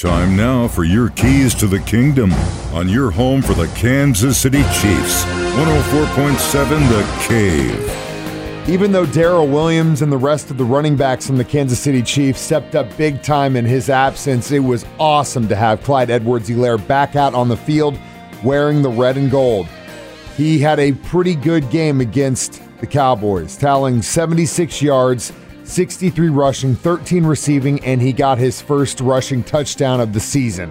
Time now for your keys to the kingdom on your home for the Kansas City Chiefs. 104.7 The Cave. Even though Darrel Williams and the rest of the running backs from the Kansas City Chiefs stepped up big time in his absence, it was awesome to have Clyde Edwards Helaire back out on the field wearing the red and gold. He had a pretty good game against the Cowboys, tallying 76 yards 63 rushing, 13 receiving, and he got his first rushing touchdown of the season,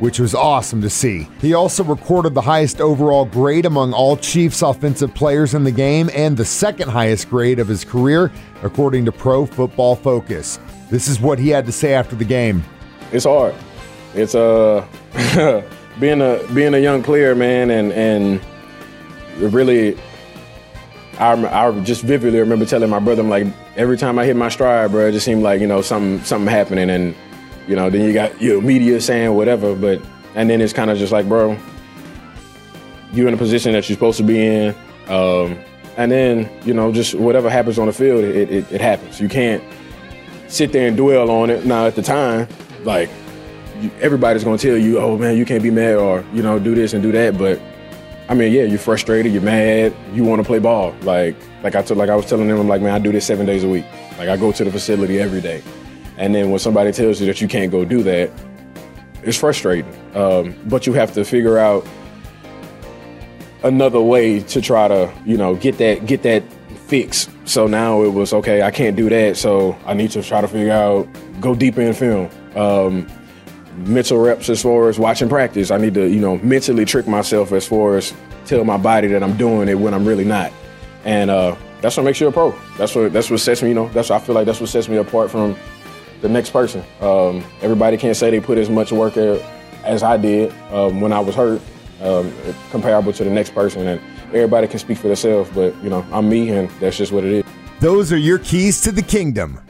which was awesome to see. He also recorded the highest overall grade among all Chiefs offensive players in the game and the second highest grade of his career, according to Pro Football Focus. This is what he had to say after the game. It's hard. It's uh being a being a young player, man, and and really I, I just vividly remember telling my brother, I'm like, every time I hit my stride, bro, it just seemed like, you know, something something happening. And, you know, then you got your media saying whatever. But, and then it's kind of just like, bro, you're in a position that you're supposed to be in. Um, and then, you know, just whatever happens on the field, it, it, it happens. You can't sit there and dwell on it. Now, at the time, like, everybody's going to tell you, oh, man, you can't be mad or, you know, do this and do that. But, I mean, yeah, you're frustrated, you're mad, you want to play ball. Like, like I t- like I was telling them, I'm like, man, I do this seven days a week. Like I go to the facility every day, and then when somebody tells you that you can't go do that, it's frustrating. Um, but you have to figure out another way to try to, you know, get that get that fix. So now it was okay. I can't do that, so I need to try to figure out go deeper in film. Um, mental reps as far as watching practice. I need to, you know, mentally trick myself as far as tell my body that I'm doing it when I'm really not. And uh, that's what makes you a pro. That's what that's what sets me, you know, that's I feel like that's what sets me apart from the next person. Um, everybody can't say they put as much work as I did um, when I was hurt, um, comparable to the next person. And everybody can speak for themselves, but you know, I'm me, and that's just what it is. Those are your keys to the kingdom.